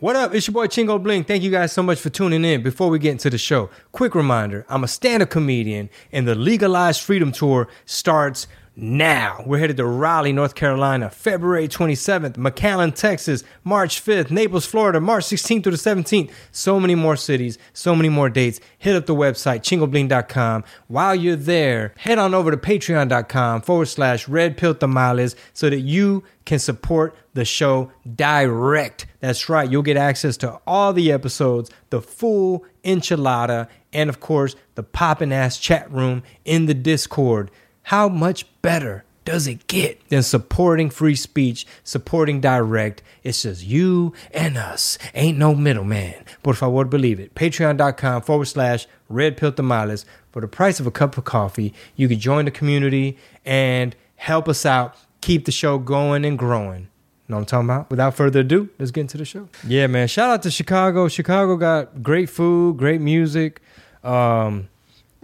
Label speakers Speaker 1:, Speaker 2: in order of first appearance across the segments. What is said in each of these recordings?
Speaker 1: What up? It's your boy Chingo Bling. Thank you guys so much for tuning in. Before we get into the show, quick reminder I'm a stand up comedian, and the Legalized Freedom Tour starts now. We're headed to Raleigh, North Carolina, February 27th, McAllen, Texas, March 5th, Naples, Florida, March 16th through the 17th. So many more cities, so many more dates. Hit up the website, chingobling.com. While you're there, head on over to patreon.com forward slash red tamales so that you can support the show direct. That's right, you'll get access to all the episodes, the full enchilada, and of course, the poppin' ass chat room in the Discord. How much better does it get than supporting free speech, supporting direct? It's just you and us. Ain't no middleman. Por favor, believe it. Patreon.com forward slash red pill tamales. For the price of a cup of coffee, you can join the community and help us out, keep the show going and growing. Know what I'm talking about? Without further ado, let's get into the show. Yeah, man. Shout out to Chicago. Chicago got great food, great music. Um,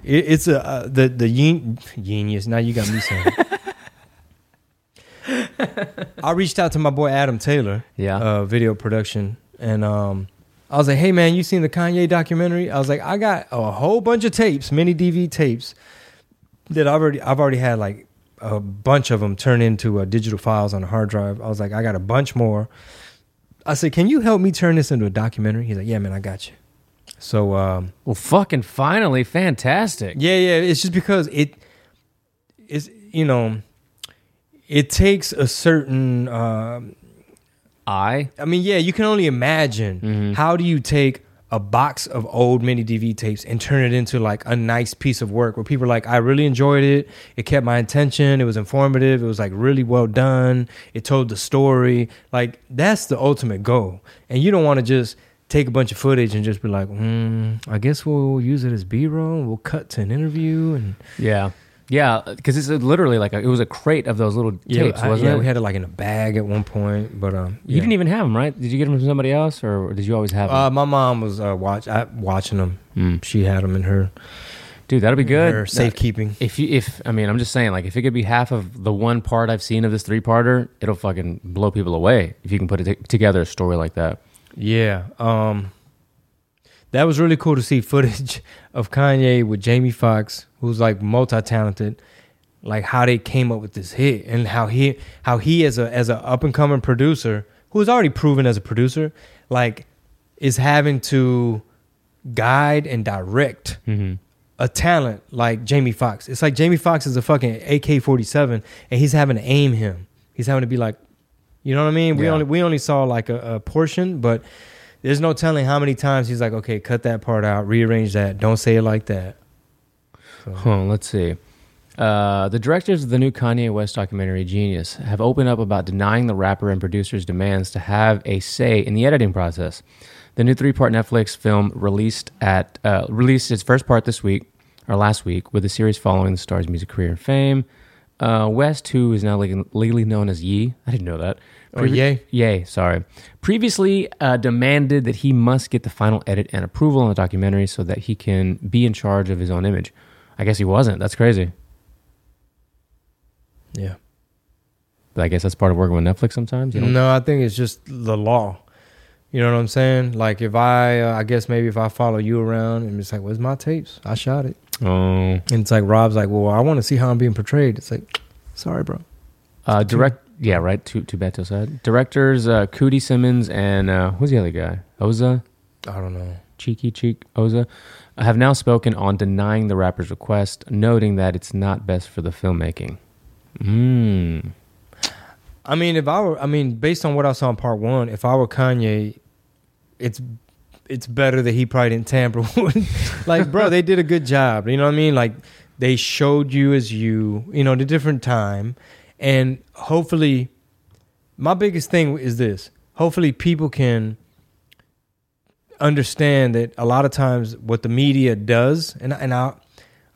Speaker 1: it, it's a uh, the the gen- genius. Now you got me saying. I reached out to my boy Adam Taylor,
Speaker 2: Yeah.
Speaker 1: uh, video production, and um, I was like, "Hey man, you seen the Kanye documentary?" I was like, "I got a whole bunch of tapes, mini DV tapes that I've already I've already had like a bunch of them turn into uh, digital files on a hard drive." I was like, "I got a bunch more." I said, "Can you help me turn this into a documentary?" He's like, "Yeah, man, I got you." So um,
Speaker 2: Well, fucking finally, fantastic.
Speaker 1: yeah, yeah. It's just because it is, you know, it takes a certain. Um,
Speaker 2: I
Speaker 1: I mean, yeah, you can only imagine how do you take a box of old mini DV tapes and turn it into like a nice piece of work where people are like, I really enjoyed it. It kept my attention. It was informative. It was like really well done. It told the story. Like that's the ultimate goal. And you don't want to just take a bunch of footage and just be like, mm, I guess we'll use it as B roll. We'll cut to an interview and
Speaker 2: yeah yeah because it's literally like a, it was a crate of those little tapes,
Speaker 1: I-
Speaker 2: wasn't
Speaker 1: yeah,
Speaker 2: it?
Speaker 1: we had it like in a bag at one point, but um,
Speaker 2: You didn't even have them, right? Did you get them from somebody else, or did you always have them?
Speaker 1: Uh, my mom was uh, watch I, watching them.
Speaker 2: Mm.
Speaker 1: She had them in her
Speaker 2: Dude, that'll be good.
Speaker 1: safekeeping.
Speaker 2: If you, if I mean, I'm just saying, like, if it could be half of the one part I've seen of this three parter, it'll fucking blow people away. If you can put it t- together a story like that.
Speaker 1: Yeah, um, that was really cool to see footage of Kanye with Jamie Foxx, who's like multi-talented, like how they came up with this hit and how he how he as a as a up and coming producer who is already proven as a producer, like is having to guide and direct
Speaker 2: Mm-hmm.
Speaker 1: a talent like Jamie Foxx. It's like Jamie Foxx is a fucking AK forty seven, and he's having to aim him. He's having to be like, you know what I mean? We
Speaker 2: Yeah.
Speaker 1: only we only saw like a, a portion, but there's no telling how many times he's like, okay, cut that part out, rearrange that, don't say it like that. So,
Speaker 2: Huh, let's see. Uh, the directors of the new Kanye West documentary, Genius, have opened up about denying the rapper and producer's demands to have a say in the editing process. The new three-part Netflix film released at uh, released its first part this week or last week, with a series following the star's music career and fame. Uh, West, who is now leg- legally known as Ye, I didn't know that.
Speaker 1: Oh, Ye?
Speaker 2: Ye, sorry. Previously uh, demanded that he must get the final edit and approval on the documentary so that he can be in charge of his own image. I guess he wasn't. That's crazy.
Speaker 1: yeah.
Speaker 2: But I guess that's part of working with Netflix sometimes. You know?
Speaker 1: No, I think it's just the law. You know what I'm saying? Like if I, uh, I guess maybe if I follow you around and it's like, where's my tapes? I shot it.
Speaker 2: Oh.
Speaker 1: And it's like Rob's like, well, I want to see how I'm being portrayed. It's like, sorry, bro.
Speaker 2: Uh, direct. Yeah, right. Too too bad to said. Directors uh, Coodie Simmons and uh, who's the other guy? Ozah,
Speaker 1: I don't know.
Speaker 2: Cheeky Cheek Ozah, have now spoken on denying the rapper's request, noting that it's not best for the filmmaking. Hmm.
Speaker 1: I mean, if I were, I mean, based on what I saw in part one, if I were Kanye, it's it's better that he probably didn't tamper with. like, bro, they did a good job. You know what I mean? Like, they showed you as you, you know, the different time, and hopefully, my biggest thing is this. Hopefully, people can understand that a lot of times what the media does, and and I,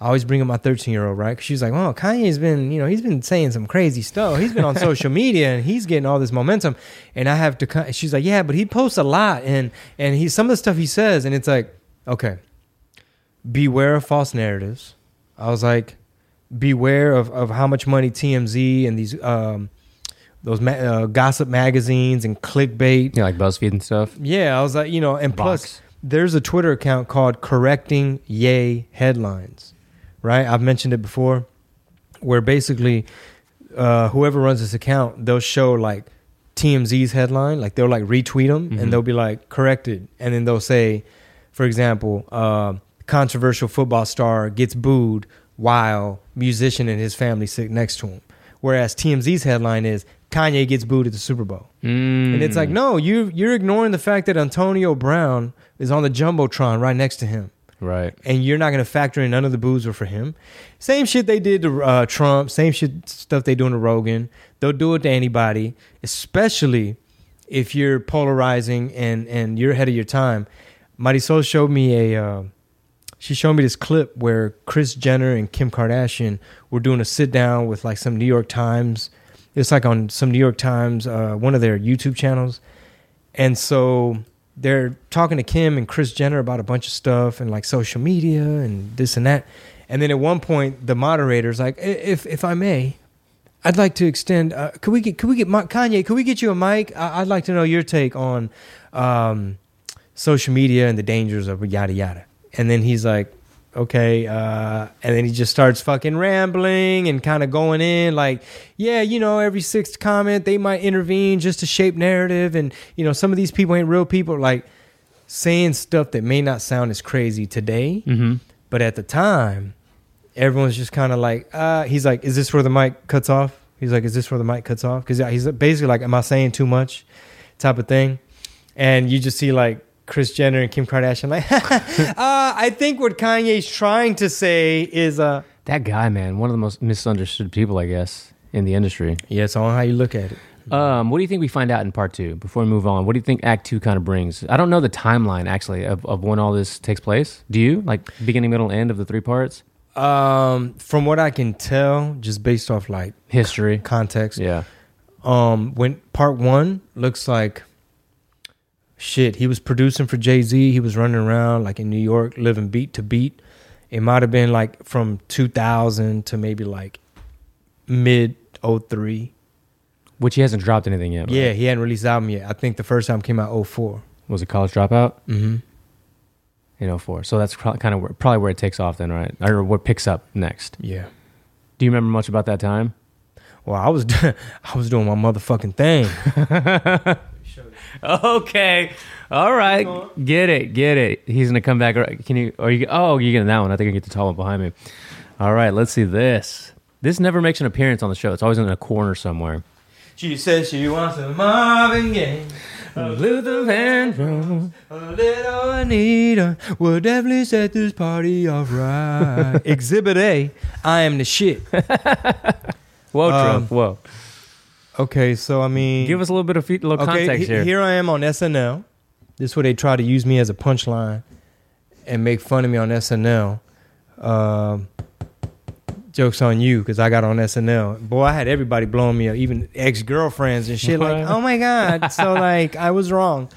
Speaker 1: I always bring up my 13 year old, right? 'Cause she's like, oh, Kanye's been, you know, he's been saying some crazy stuff. He's been on social media and he's getting all this momentum. And I have to, she's like, yeah, but he posts a lot. And, and he, some of the stuff he says, and it's like, okay, beware of false narratives. I was like, beware of, of how much money TMZ and these, um, those ma- uh, gossip magazines and clickbait
Speaker 2: Yeah, like BuzzFeed and stuff.
Speaker 1: yeah, I was like, you know, and plus, there's a Twitter account called Correcting Yay Headlines, right? I've mentioned it before, where basically, uh, whoever runs this account, they'll show like TMZ's headline, like they'll like retweet them,
Speaker 2: Mhm.
Speaker 1: and they'll be like corrected, and then they'll say, for example, uh, controversial football star gets booed while musician and his family sit next to him, whereas TMZ's headline is Kanye gets booed at the Super Bowl.
Speaker 2: Mm.
Speaker 1: And it's like, no, you you're ignoring the fact that Antonio Brown is on the jumbotron right next to him,
Speaker 2: right.
Speaker 1: and you're not going to factor in none of the boos were for him. Same shit they did to uh, Trump. Same shit stuff they doing to Rogan. They'll do it to anybody, especially if you're polarizing and and you're ahead of your time. Marisol showed me a. Uh, she showed me this clip where Kris Jenner and Kim Kardashian were doing a sit down with like some New York Times. It's like on some New York Times, uh, one of their YouTube channels. And so they're talking to Kim and Kris Jenner about a bunch of stuff and like social media and this and that. And then at one point, the moderator's like, "If if I may, I'd like to extend. Uh, could we get could we get Kanye? Could we get you a mic? I, I'd like to know your take on um, social media and the dangers of yada yada." And then he's like, "Okay," uh, and then he just starts fucking rambling and kind of going in like, "Yeah, you know, every sixth comment they might intervene just to shape narrative, and you know, some of these people ain't real people." Like saying stuff that may not sound as crazy today,
Speaker 2: Mm-hmm.
Speaker 1: but at the time, everyone's just kind of like, uh, he's like, is this where the mic cuts off? He's like, is this where the mic cuts off? Because he's basically like, am I saying too much, type of thing. And you just see like Kris Jenner and Kim Kardashian like, uh, I think what Kanye's trying to say is, uh,
Speaker 2: That guy, man, one of the most misunderstood people, I guess, in the industry.
Speaker 1: yeah, it's on how you look at it.
Speaker 2: Um, what do you think we find out in part two before we move on? What do you think Act Two kind of brings? I don't know the timeline actually of, of when all this takes place. Do you like beginning, middle, end of the three parts?
Speaker 1: Um, from what I can tell, just based off like
Speaker 2: History.
Speaker 1: context,
Speaker 2: Yeah.
Speaker 1: um when part one looks like shit he was producing for jay-z he was running around like in new york living beat to beat it might have been like from 2000 to maybe like mid 03
Speaker 2: Which he hasn't dropped anything yet. right?
Speaker 1: yeah he hadn't released the album yet i think the first album came out 04
Speaker 2: Was it College Dropout
Speaker 1: mm-hmm.
Speaker 2: in 04? So that's kind of where, probably where it takes off then, right? Or what picks up next?
Speaker 1: yeah
Speaker 2: Do you remember much about that time?
Speaker 1: well i was i was doing my motherfucking thing
Speaker 2: Okay. All right. Get it. Get it. He's gonna come back. Can you? Or you? Oh, you get that one. I think I get the tall one behind me. All right. Let's see this. This never makes an appearance on the show. It's always in a corner somewhere.
Speaker 1: she says she wants a marvin gaye a
Speaker 2: Luther Vandross.
Speaker 1: A little Anita We'll definitely set this party off right. Exhibit A, I am the shit.
Speaker 2: Whoa,
Speaker 1: Um,
Speaker 2: Trump. Whoa.
Speaker 1: Okay, so I mean,
Speaker 2: Give us a little bit of fe- little
Speaker 1: okay,
Speaker 2: context
Speaker 1: he-
Speaker 2: here.
Speaker 1: here I am on SNL. This is where they try to use me as a punchline and make fun of me on SNL. Um, jokes on you because I got on SNL. Boy, I had everybody blowing me up, even ex girlfriends and shit. Like, oh my god! So like, I was wrong.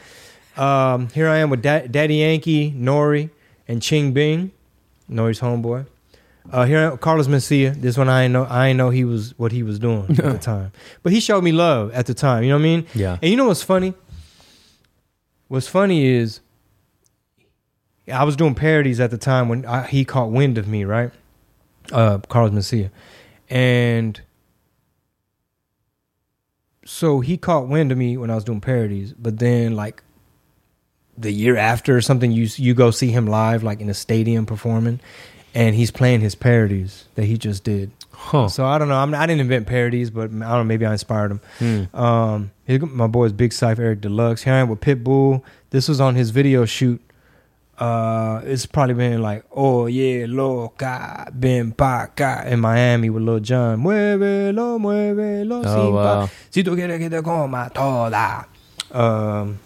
Speaker 1: Um, here I am with da- Daddy Yankee, Nori, and Ching Bing, Nori's homeboy. Uh, here Carlos Mencia. This one I ain't know. I ain't know he was what he was doing at the time, but he showed me love at the time. You know what I mean?
Speaker 2: yeah.
Speaker 1: And you know what's funny? What's funny is I was doing parodies at the time when I, he caught wind of me, right? Uh, Carlos Mencia. And so he caught wind of me when I was doing parodies, but then like the year after or something, you you go see him live, like in a stadium performing, and he's playing his parodies that he just did.
Speaker 2: Huh.
Speaker 1: So I don't know. I'm, I didn't invent parodies, but I don't know. Maybe I inspired him.
Speaker 2: Hmm.
Speaker 1: Um, my boy's Big Cypher Eric Deluxe. Here I am with Pitbull. This was on his video shoot. Uh, it's probably been like, oh yeah, loca, ben pa acá in Miami with Lil Jon. Muévelo, muévelo,
Speaker 2: Oh,
Speaker 1: sin pa-
Speaker 2: wow.
Speaker 1: Si tú quieres que te coma toda. Um,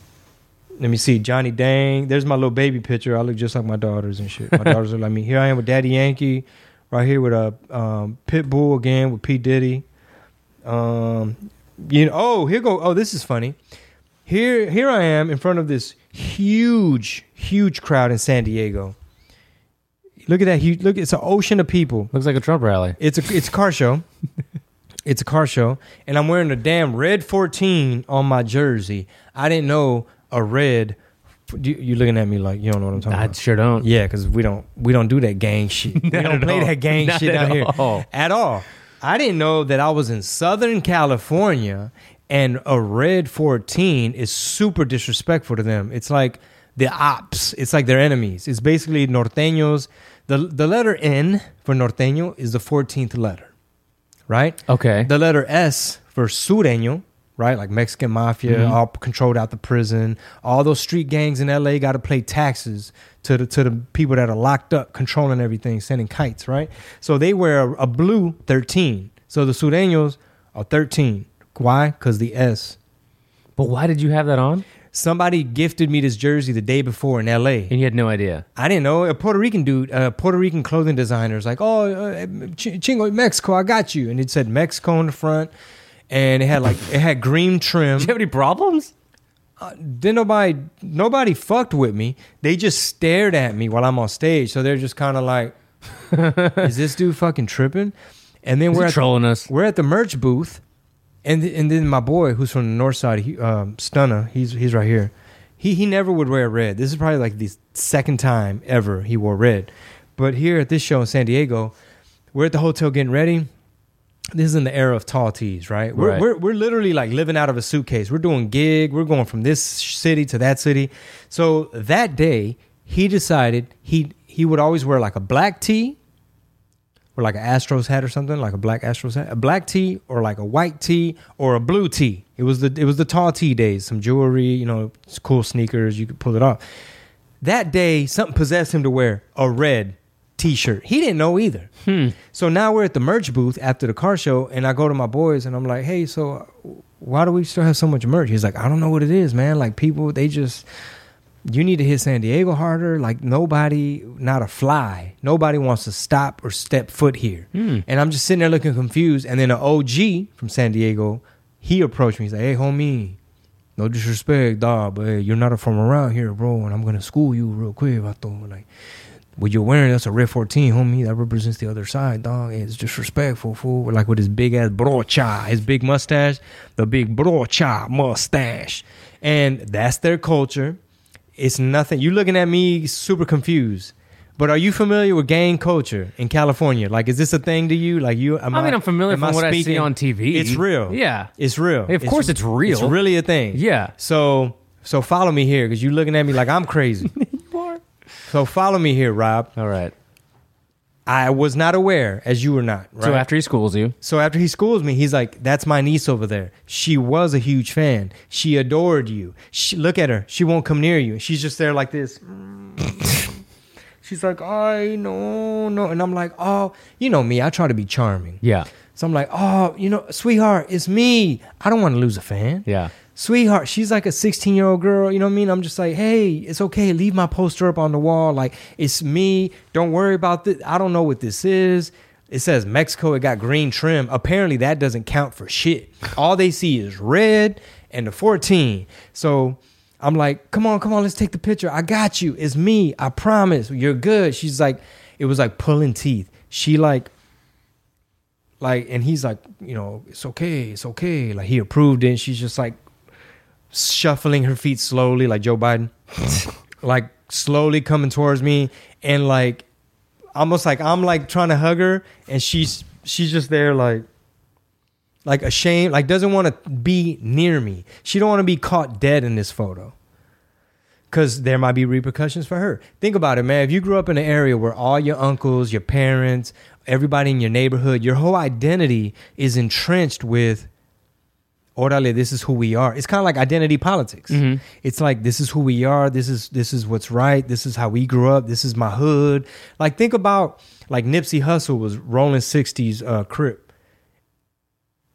Speaker 1: Let me see, Johnny Dang. There's my little baby picture. I look just like my daughters and shit. My daughters are like me. Here I am with Daddy Yankee, right here with a um, Pitbull again with P Diddy. Um, you know, oh here go. Oh, this is funny. Here, here I am in front of this huge, huge crowd in San Diego. Look at that huge. Look, it's an ocean of people.
Speaker 2: Looks like a Trump rally.
Speaker 1: It's a it's a car show. it's a car show, and I'm wearing a damn red 14 on my jersey. I didn't know a red. You, you looking at me like you don't know what I'm talking
Speaker 2: I
Speaker 1: about?
Speaker 2: sure don't.
Speaker 1: Yeah, because we don't we don't do that gang shit. we don't play
Speaker 2: all.
Speaker 1: that gang
Speaker 2: Not
Speaker 1: shit down here
Speaker 2: all.
Speaker 1: at all. I didn't know that I was in Southern California and a red 14 is super disrespectful to them. It's like the ops. It's like their enemies. It's basically norteños. The the letter N for norteño is the 14th letter, right?
Speaker 2: Okay.
Speaker 1: The letter S for sureño, right? Like Mexican mafia,
Speaker 2: Mhm.
Speaker 1: all controlled out the prison. All those street gangs in LA got to pay taxes to the to the people that are locked up, controlling everything, sending kites, right? So they wear a, a blue 13. So the sureños are 13. Why? Because the S.
Speaker 2: but why did you have that on?
Speaker 1: Somebody gifted me this jersey the day before in LA.
Speaker 2: And you had no idea.
Speaker 1: I didn't know a Puerto Rican dude, a Puerto Rican clothing designer, is like, "Oh, uh, Chingo, Mexico, I got you," and it said Mexico on the front, and it had like it had green trim.
Speaker 2: Did you have any problems?
Speaker 1: Then nobody, nobody fucked with me. They just stared at me while I'm on stage, so they're just kind of like, "Is this dude fucking tripping?" And then
Speaker 2: Is
Speaker 1: we're at
Speaker 2: trolling us?
Speaker 1: we're at the merch booth, and and then my boy who's from the north side, he, um, Stunner, he's he's right here. He he never would wear red. This is probably like the second time ever he wore red. But here at this show in San Diego, we're at the hotel getting ready. This is in the era of tall tees, right? We're,
Speaker 2: Right.
Speaker 1: we're we're literally like living out of a suitcase. We're doing gig. We're going from this city to that city. So that day, he decided he he would always wear like a black tee or like an Astros hat or something, like a black Astros hat, a black tee or like a white tee or a blue tee. It was the it was the tall tee days, some jewelry, you know, cool sneakers, you could pull it off. That day, something possessed him to wear a red t-shirt. He didn't know either. So now we're at the merch booth after the car show, and I go to my boys and I'm like, "Hey, so why do we still have so much merch?" He's like, "I don't know what it is, man. Like people, they just." you need to hit San Diego harder. Like nobody, not a fly, nobody wants to stop or step foot here.
Speaker 2: Hmm.
Speaker 1: And I'm just sitting there looking confused. And then an OG from San Diego, he approached me. He's like, "Hey, homie, no disrespect, dog, but hey, you're not from around here, bro. And I'm gonna school you real quick, vato. Like, what you're wearing, that's a red 14, homie. That represents the other side, dog. It's disrespectful, fool. Like with his big ass brocha, his big mustache, the big brocha mustache. And that's their culture. It's nothing. You're looking at me super confused. But are you familiar with gang culture in California? Like, is this a thing to you? Like, you?
Speaker 2: I mean, I'm familiar
Speaker 1: am
Speaker 2: from what I see on TV.
Speaker 1: It's real.
Speaker 2: Yeah.
Speaker 1: it's real.
Speaker 2: Of course it's real.
Speaker 1: It's really a thing.
Speaker 2: Yeah.
Speaker 1: So, so follow me here because you're looking at me like I'm crazy. So follow me here, Rob.
Speaker 2: All right.
Speaker 1: I was not aware, as you were not. Right?
Speaker 2: So after he schools you,
Speaker 1: So after he schools me, he's like, "That's my niece over there. She was a huge fan. She adored you. She, look at her. She won't come near you. She's just there like this. She's like, I know, no, and I'm like, oh, you know me. I try to be charming.
Speaker 2: yeah,
Speaker 1: So I'm like, oh, you know, sweetheart, it's me. I don't want to lose a fan.
Speaker 2: yeah.
Speaker 1: Sweetheart, she's like a 16 year old girl. You know what I mean? I'm just like, hey, it's okay. Leave my poster up on the wall. Like, it's me. Don't worry about this. I don't know what this is. It says Mexico. It got green trim. Apparently, that doesn't count for shit. All they see is red and the 14. So I'm like, come on, come on, let's take the picture. I got you. It's me. I promise. You're good. She's like, it was like pulling teeth. She like, like, and he's like, you know, it's okay, it's okay. Like he approved it. and She's just like shuffling her feet slowly, like Joe Biden, like slowly coming towards me, and like almost like I'm like trying to hug her, and she's she's just there like like ashamed, like doesn't want to be near me. She don't want to be caught dead in this photo. Cause there might be repercussions for her. Think about it, man. If you grew up in an area where all your uncles, your parents, everybody in your neighborhood, your whole identity is entrenched with orale, this is who we are. It's kind of like identity politics.
Speaker 2: Mhm.
Speaker 1: It's like this is who we are. This is this is what's right. This is how we grew up. This is my hood. Like think about like Nipsey Hussle was rolling '60s uh, Crip.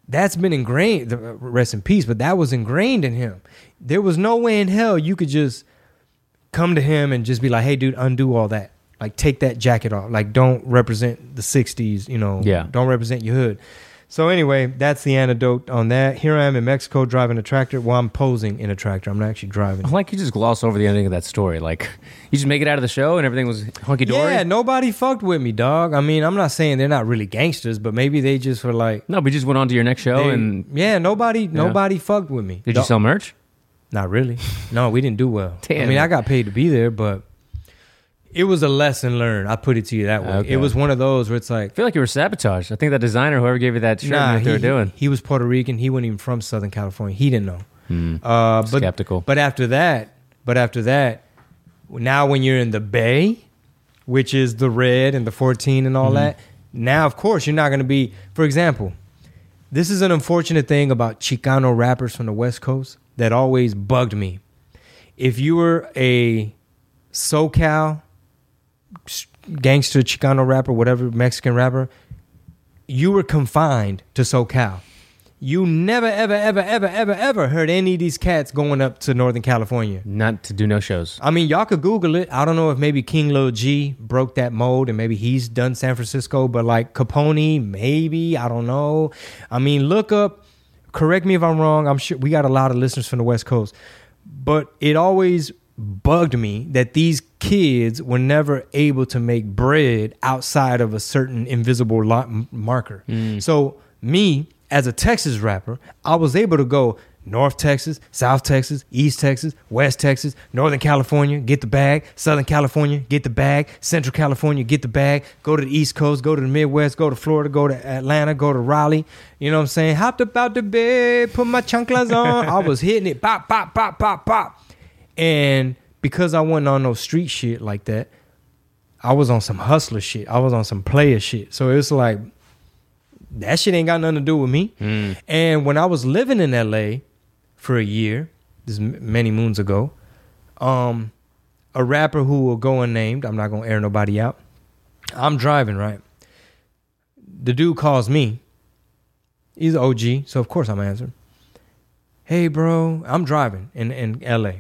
Speaker 1: that's been ingrained. the- Rest in peace, but that was ingrained in him. There was no way in hell you could just come to him and just be like, "Hey, dude, undo all that. Like, take that jacket off. Like, don't represent the '60s. You know,
Speaker 2: Yeah.
Speaker 1: Don't represent your hood." So anyway, that's the antidote on that. Here I am in Mexico driving a tractor. Well, I'm posing in a tractor. I'm not actually driving.
Speaker 2: I like you just gloss over the ending of that story. Like you just make it out of the show and everything was hunky dory.
Speaker 1: Yeah, nobody fucked with me, dog. I mean, I'm not saying they're not really gangsters, but maybe they just were like,
Speaker 2: no, we just went on to your next show
Speaker 1: they-
Speaker 2: and
Speaker 1: yeah, nobody, nobody fucked with me.
Speaker 2: did you sell merch?
Speaker 1: Not really. No, we didn't do well. I mean, I got paid to be there, but it was a lesson learned. I put it to you that way.
Speaker 2: Okay.
Speaker 1: It was one of those where it's like,
Speaker 2: I feel like you were sabotaged. I think that designer, whoever gave you that shirt,
Speaker 1: nah,
Speaker 2: knew what
Speaker 1: he,
Speaker 2: they were doing.
Speaker 1: he was Puerto Rican. He wasn't even from Southern California. He didn't know. Uh, but,
Speaker 2: Skeptical.
Speaker 1: But after that, but after that, now when you're in the Bay, which is the red and the 14 and all
Speaker 2: Mm-hmm.
Speaker 1: that, now of course you're not going to be. For example, this is an unfortunate thing about Chicano rappers from the West Coast that always bugged me. If you were a SoCal gangster Chicano rapper, whatever Mexican rapper, you were confined to SoCal. You never, ever, ever, ever, ever, ever heard any of these cats going up to Northern California.
Speaker 2: Not to do no shows.
Speaker 1: I mean, y'all could Google it. I don't know if maybe King Lil G broke that mold and maybe he's done San Francisco, but like Capone, maybe. I don't know. I mean, look up, correct me if I'm wrong. I'm sure we got a lot of listeners from the West Coast, but it always bugged me that these kids were never able to make bread outside of a certain invisible marker. Mm. So, me as a Texas rapper, I was able to go North Texas, South Texas, East Texas, West Texas, Northern California, get the bag, Southern California, get the bag, Central California, get the bag, go to the East Coast, go to the Midwest, go to Florida, go to Atlanta, go to Raleigh. You know what I'm saying? Hopped up out the bed, put my chanclas on. I was hitting it, pop, pop, pop, pop, pop. And because I wasn't on no street shit like that, I was on some hustler shit. I was on some player shit. So it's like that shit ain't got nothing to do with me. And when I was living in LA for a year, this is many moons ago, um, a rapper who will go unnamed, I'm not gonna air nobody out. I'm driving, right? The dude calls me. He's OG, so of course I'm answering. Hey bro, I'm driving in, in LA.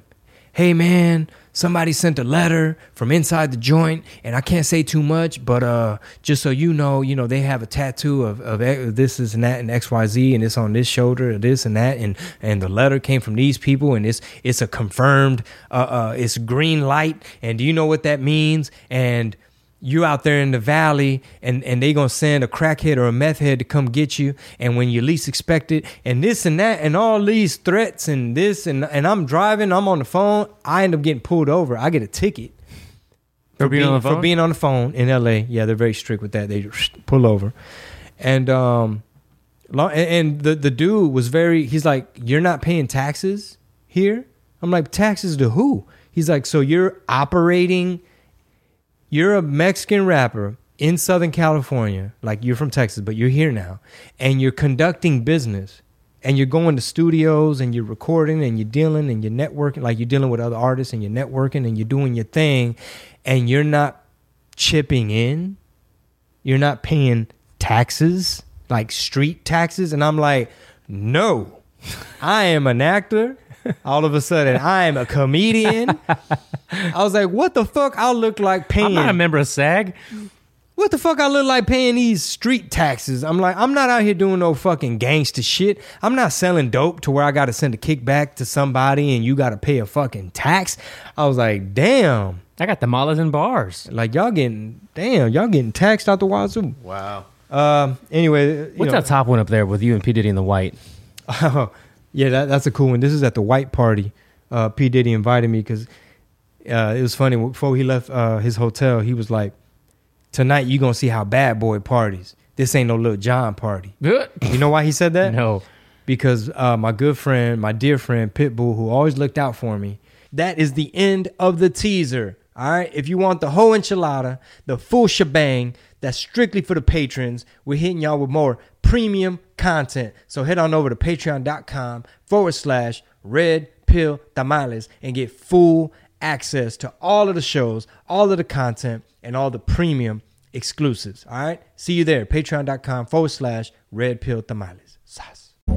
Speaker 1: Hey man, somebody sent a letter from inside the joint, and I can't say too much, but uh, just so you know, you know they have a tattoo of, of this is and that and X Y Z, and it's on this shoulder, this and that, and and the letter came from these people, and it's it's a confirmed, uh, uh, it's green light, and do you know what that means? And you out there in the valley and, and they gonna send a crackhead or a meth head to come get you and when you least expect it and this and that and all these threats and this and and I'm driving, I'm on the phone, I end up getting pulled over. I get a ticket
Speaker 2: For being on the
Speaker 1: for
Speaker 2: phone?
Speaker 1: being on the phone in LA. Yeah, they're very strict with that. They pull over. And um and the the dude was very he's like, You're not paying taxes here? I'm like, taxes to who? He's like, So you're operating you're a Mexican rapper in Southern California, like you're from Texas, but you're here now, and you're conducting business, and you're going to studios, and you're recording, and you're dealing, and you're networking, like you're dealing with other artists, and you're networking, and you're doing your thing, and you're not chipping in, you're not paying taxes, like street taxes, and I'm like, no, I am an actor. All of a sudden, I am a comedian. I was like, what the fuck? I look like paying.
Speaker 2: I'm not a member of SAG.
Speaker 1: What the fuck I look like paying these street taxes? I'm like, I'm not out here doing no fucking gangster shit. I'm not selling dope to where I got to send a kickback to somebody and you got to pay a fucking tax. I was like, damn.
Speaker 2: I got the tamales and bars.
Speaker 1: Like y'all getting, damn, y'all getting taxed out the wazoo.
Speaker 2: Wow.
Speaker 1: Um. Anyway, you
Speaker 2: What's
Speaker 1: know,
Speaker 2: that top one up there with you and P Diddy in the white?
Speaker 1: Yeah, that, that's a cool one. This is at the white party. Uh, P Diddy invited me because uh, it was funny. Before he left uh, his hotel, he was like, "Tonight you gonna see how Bad Boy parties. This ain't no Lil Jon party." You know why he said that?
Speaker 2: no.
Speaker 1: because uh, my good friend, my dear friend Pitbull, who always looked out for me. That is the end of the teaser. All right. If you want the whole enchilada, the full shebang, that's strictly for the patrons. We're hitting y'all with more premium content. So head on over to patreon.com forward slash red pill tamales and get full access to all of the shows, all of the content, and all the premium exclusives. All right. See you there. Patreon.com forward slash red pill tamales.